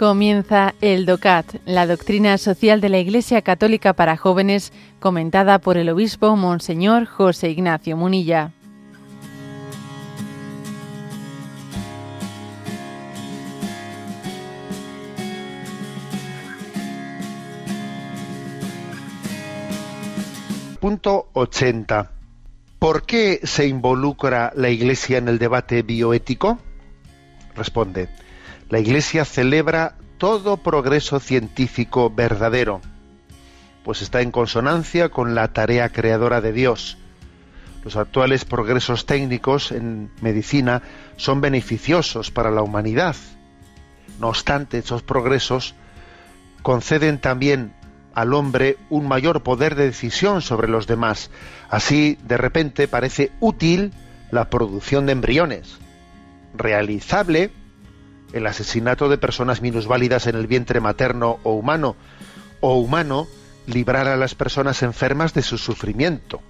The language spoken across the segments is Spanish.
Comienza el DOCAT, la doctrina social de la Iglesia Católica para jóvenes, comentada por el obispo Monseñor José Ignacio Munilla. Punto 80. ¿Por qué se involucra la Iglesia en el debate bioético? Responde la Iglesia celebra todo progreso científico verdadero, pues está en consonancia con la tarea creadora de Dios. Los actuales progresos técnicos en medicina son beneficiosos para la humanidad. No obstante, esos progresos conceden también al hombre un mayor poder de decisión sobre los demás. Así, de repente, parece útil la producción de embriones, realizable el asesinato de personas minusválidas en el vientre materno o humano, o humano librar a las personas enfermas de su sufrimiento.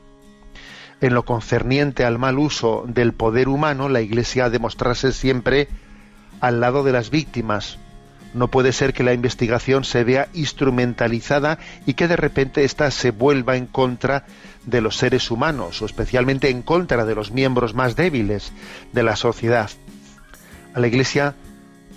En lo concerniente al mal uso del poder humano, la Iglesia ha de mostrarse siempre al lado de las víctimas. No puede ser que la investigación se vea instrumentalizada y que de repente ésta se vuelva en contra de los seres humanos, o especialmente en contra de los miembros más débiles de la sociedad. A la Iglesia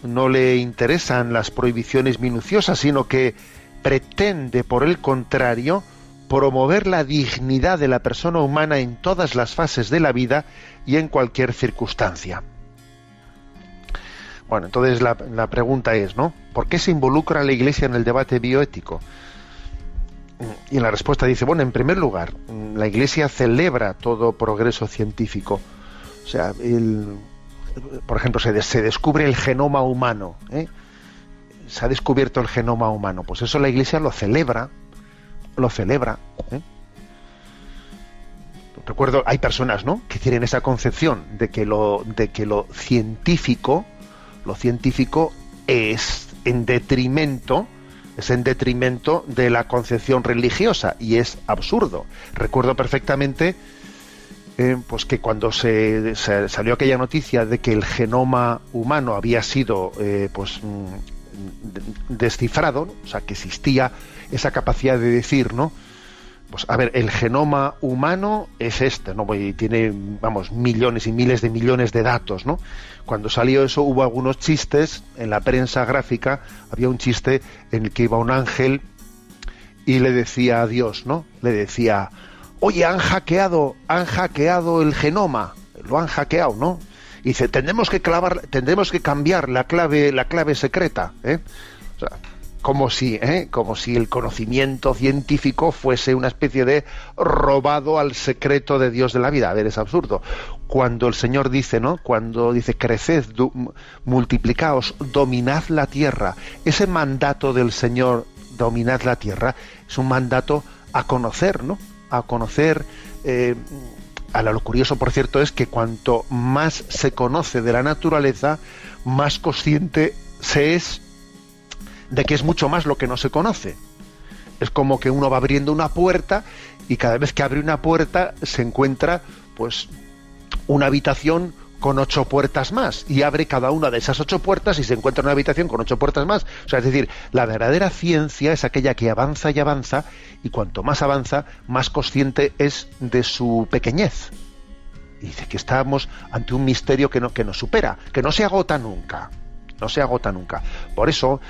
no le interesan las prohibiciones minuciosas, sino que pretende, por el contrario, promover la dignidad de la persona humana en todas las fases de la vida y en cualquier circunstancia. Bueno, entonces la, pregunta es, ¿no? ¿Por qué se involucra la Iglesia en el debate bioético? Y la respuesta dice, bueno, en primer lugar, la Iglesia celebra todo progreso científico. O sea, el, por ejemplo, se, descubre el genoma humano, ¿eh? se ha descubierto el genoma humano, pues eso la Iglesia lo celebra, lo celebra. ¿eh? Recuerdo, hay personas, ¿no? que tienen esa concepción de que lo, de que lo científico, lo científico es en detrimento, es en detrimento de la concepción religiosa y es absurdo. Recuerdo perfectamente eh, pues que cuando se, salió aquella noticia de que el genoma humano había sido eh, pues mm, descifrado, o sea que existía esa capacidad de decir, ¿no? Pues a ver, el genoma humano es este, ¿no? Y tiene, vamos, millones y miles de millones de datos, ¿no? Cuando salió eso hubo algunos chistes en la prensa gráfica, había un chiste en el que iba un ángel y le decía a Dios, ¿no? Le decía, oye, han hackeado, han hackeado el genoma, lo han hackeado, ¿no? Y dice, tendremos que clavar, tendremos que cambiar la clave, la clave secreta, ¿eh? O sea, como si, ¿eh? como si el conocimiento científico fuese una especie de robado al secreto de Dios de la vida. A ver, es absurdo. Cuando el Señor dice, ¿no? Cuando dice, creced, multiplicaos, dominad la tierra, ese mandato del Señor, dominad la tierra, es un mandato a conocer, ¿no? A conocer. Eh, a lo curioso, por cierto, es que cuanto más se conoce de la naturaleza, más consciente se es de que es mucho más lo que no se conoce. Es como que uno va abriendo una puerta y cada vez que abre una puerta se encuentra pues una habitación con ocho puertas más y abre cada una de esas ocho puertas y se encuentra en una habitación con ocho puertas más. O sea, es decir, la verdadera ciencia es aquella que avanza y avanza y cuanto más avanza, más consciente es de su pequeñez. Y dice que estamos ante un misterio que, no, que nos supera, que no se agota nunca. No se agota nunca. Por eso,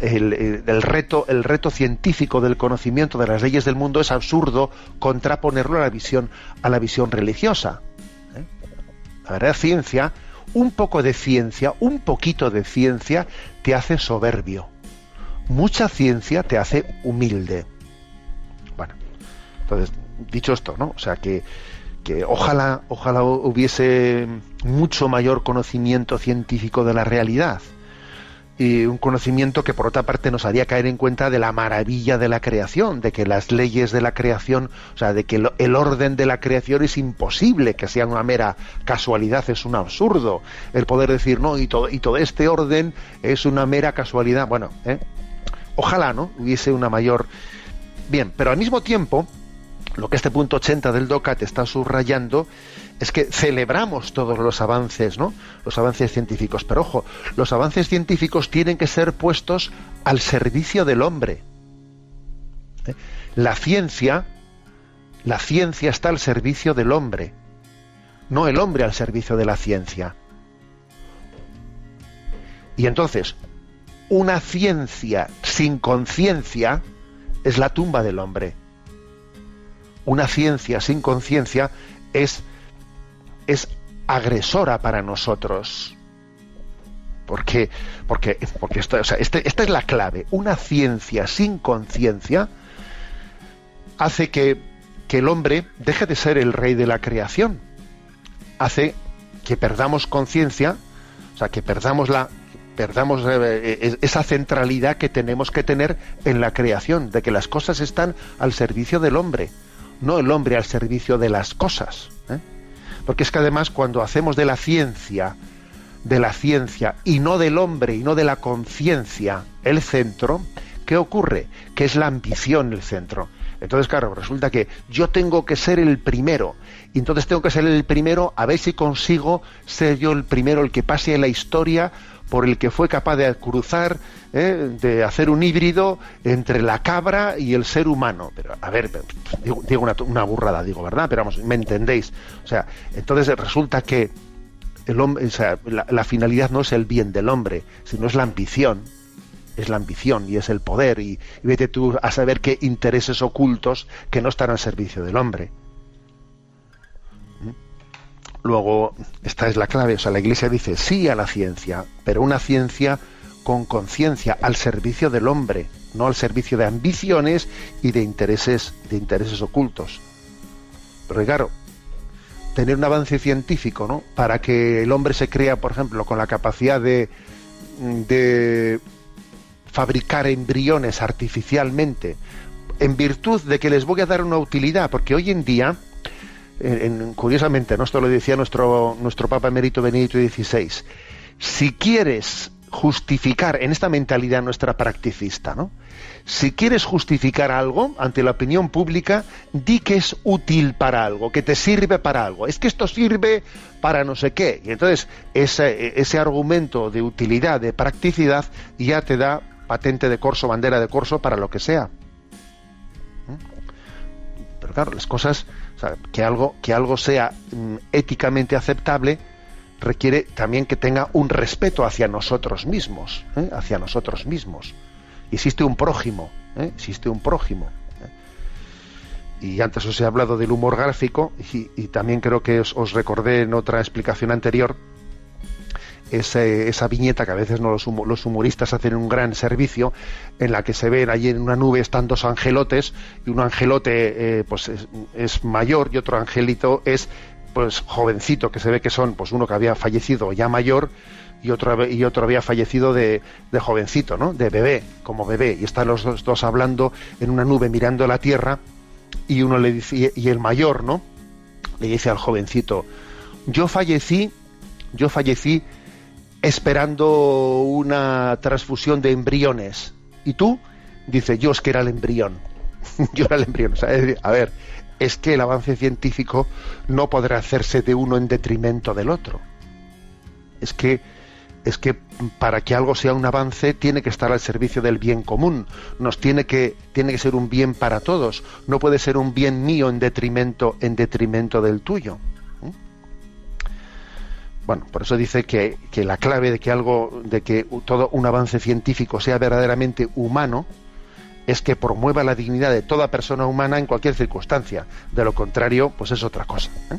el, el, reto, el reto científico del conocimiento de las leyes del mundo es absurdo contraponerlo a la visión, a la visión religiosa. La verdad, ciencia, un poco de ciencia, un poquito de ciencia te hace soberbio. Mucha ciencia te hace humilde. Bueno, entonces, dicho esto, ¿no? O sea que, que ojalá, ojalá hubiese mucho mayor conocimiento científico de la realidad y un conocimiento que por otra parte nos haría caer en cuenta de la maravilla de la creación, de que las leyes de la creación, o sea, de que el orden de la creación es imposible que sea una mera casualidad, es un absurdo el poder decir, no, y todo, y todo este orden es una mera casualidad. Bueno, ¿eh? ojalá, ¿no? Hubiese una mayor... Bien, pero al mismo tiempo, lo que este punto 80 del DOCAT está subrayando es que celebramos todos los avances, ¿no? Los avances científicos, pero ojo, los avances científicos tienen que ser puestos al servicio del hombre. ¿Eh? La ciencia, la ciencia está al servicio del hombre, no el hombre al servicio de la ciencia. Y entonces, una ciencia sin conciencia es la tumba del hombre. Una ciencia sin conciencia es, es agresora para nosotros. Porque, porque, porque este, esta es la clave. Una ciencia sin conciencia hace que, que el hombre deje de ser el rey de la creación. Hace que perdamos conciencia, o sea, que perdamos la, perdamos eh, eh, esa centralidad que tenemos que tener en la creación, de que las cosas están al servicio del hombre, no el hombre al servicio de las cosas. ¿eh? Porque es que además cuando hacemos de la ciencia, de la ciencia y no del hombre y no de la conciencia el centro, ¿qué ocurre? Que es la ambición el centro. Entonces, claro, resulta que yo tengo que ser el primero. Y entonces tengo que ser el primero a ver si consigo ser yo el primero, el que pase en la historia por el que fue capaz de cruzar, ¿eh? de hacer un híbrido entre la cabra y el ser humano. Pero, a ver, digo, una, burrada, digo, ¿verdad? Pero vamos, me entendéis. O sea, entonces resulta que el hombre, la, finalidad no es el bien del hombre, sino es la ambición. Es la ambición y es el poder. Y, y vete tú a saber qué intereses ocultos que no están al servicio del hombre. Luego, esta es la clave, o sea, la Iglesia dice sí a la ciencia, pero una ciencia con conciencia al servicio del hombre, no al servicio de ambiciones y de intereses, de intereses ocultos. Pero claro, tener un avance científico, ¿no? Para que el hombre se crea, por ejemplo, con la capacidad de, de fabricar embriones artificialmente, en virtud de que les voy a dar una utilidad, porque hoy en día curiosamente, ¿no? esto lo decía nuestro, nuestro Papa Emérito Benedicto XVI, si quieres justificar, en esta mentalidad nuestra practicista, ¿no? Si quieres justificar algo ante la opinión pública, di que es útil para algo, que te sirve para algo. Es que esto sirve para no sé qué. Y entonces ese, ese argumento de utilidad, de practicidad, ya te da patente de corso, bandera de corso para lo que sea. ¿Mm? Pero claro, las cosas que algo, que algo sea mm, éticamente aceptable requiere también que tenga un respeto hacia nosotros mismos, ¿eh? hacia nosotros mismos. Existe un prójimo, ¿eh? existe un prójimo. ¿eh? Y antes os he hablado del humor gráfico y, también creo que os, recordé en otra explicación anterior esa viñeta que a veces no los, humoristas hacen un gran servicio, en la que se ven allí en una nube están dos angelotes, y un angelote eh, pues es, mayor y otro angelito es pues jovencito, que se ve que son pues uno que había fallecido ya mayor y otro, y otro había fallecido de, de jovencito, ¿no? De bebé, como bebé, y están los dos, dos hablando en una nube mirando la tierra, y uno le dice, y el mayor, ¿no? Le dice al jovencito, yo fallecí, yo fallecí esperando una transfusión de embriones. ¿Y tú? Dice, yo es que era el embrión. yo era el embrión. a ver, es que el avance científico no podrá hacerse de uno en detrimento del otro. Es que es que para que algo sea un avance tiene que estar al servicio del bien común. Nos tiene que tiene que ser un bien para todos. No puede ser un bien mío en detrimento en detrimento del tuyo. Bueno, por eso dice que, la clave de que algo, de que todo un avance científico sea verdaderamente humano, es que promueva la dignidad de toda persona humana en cualquier circunstancia. De lo contrario, pues es otra cosa. ¿eh?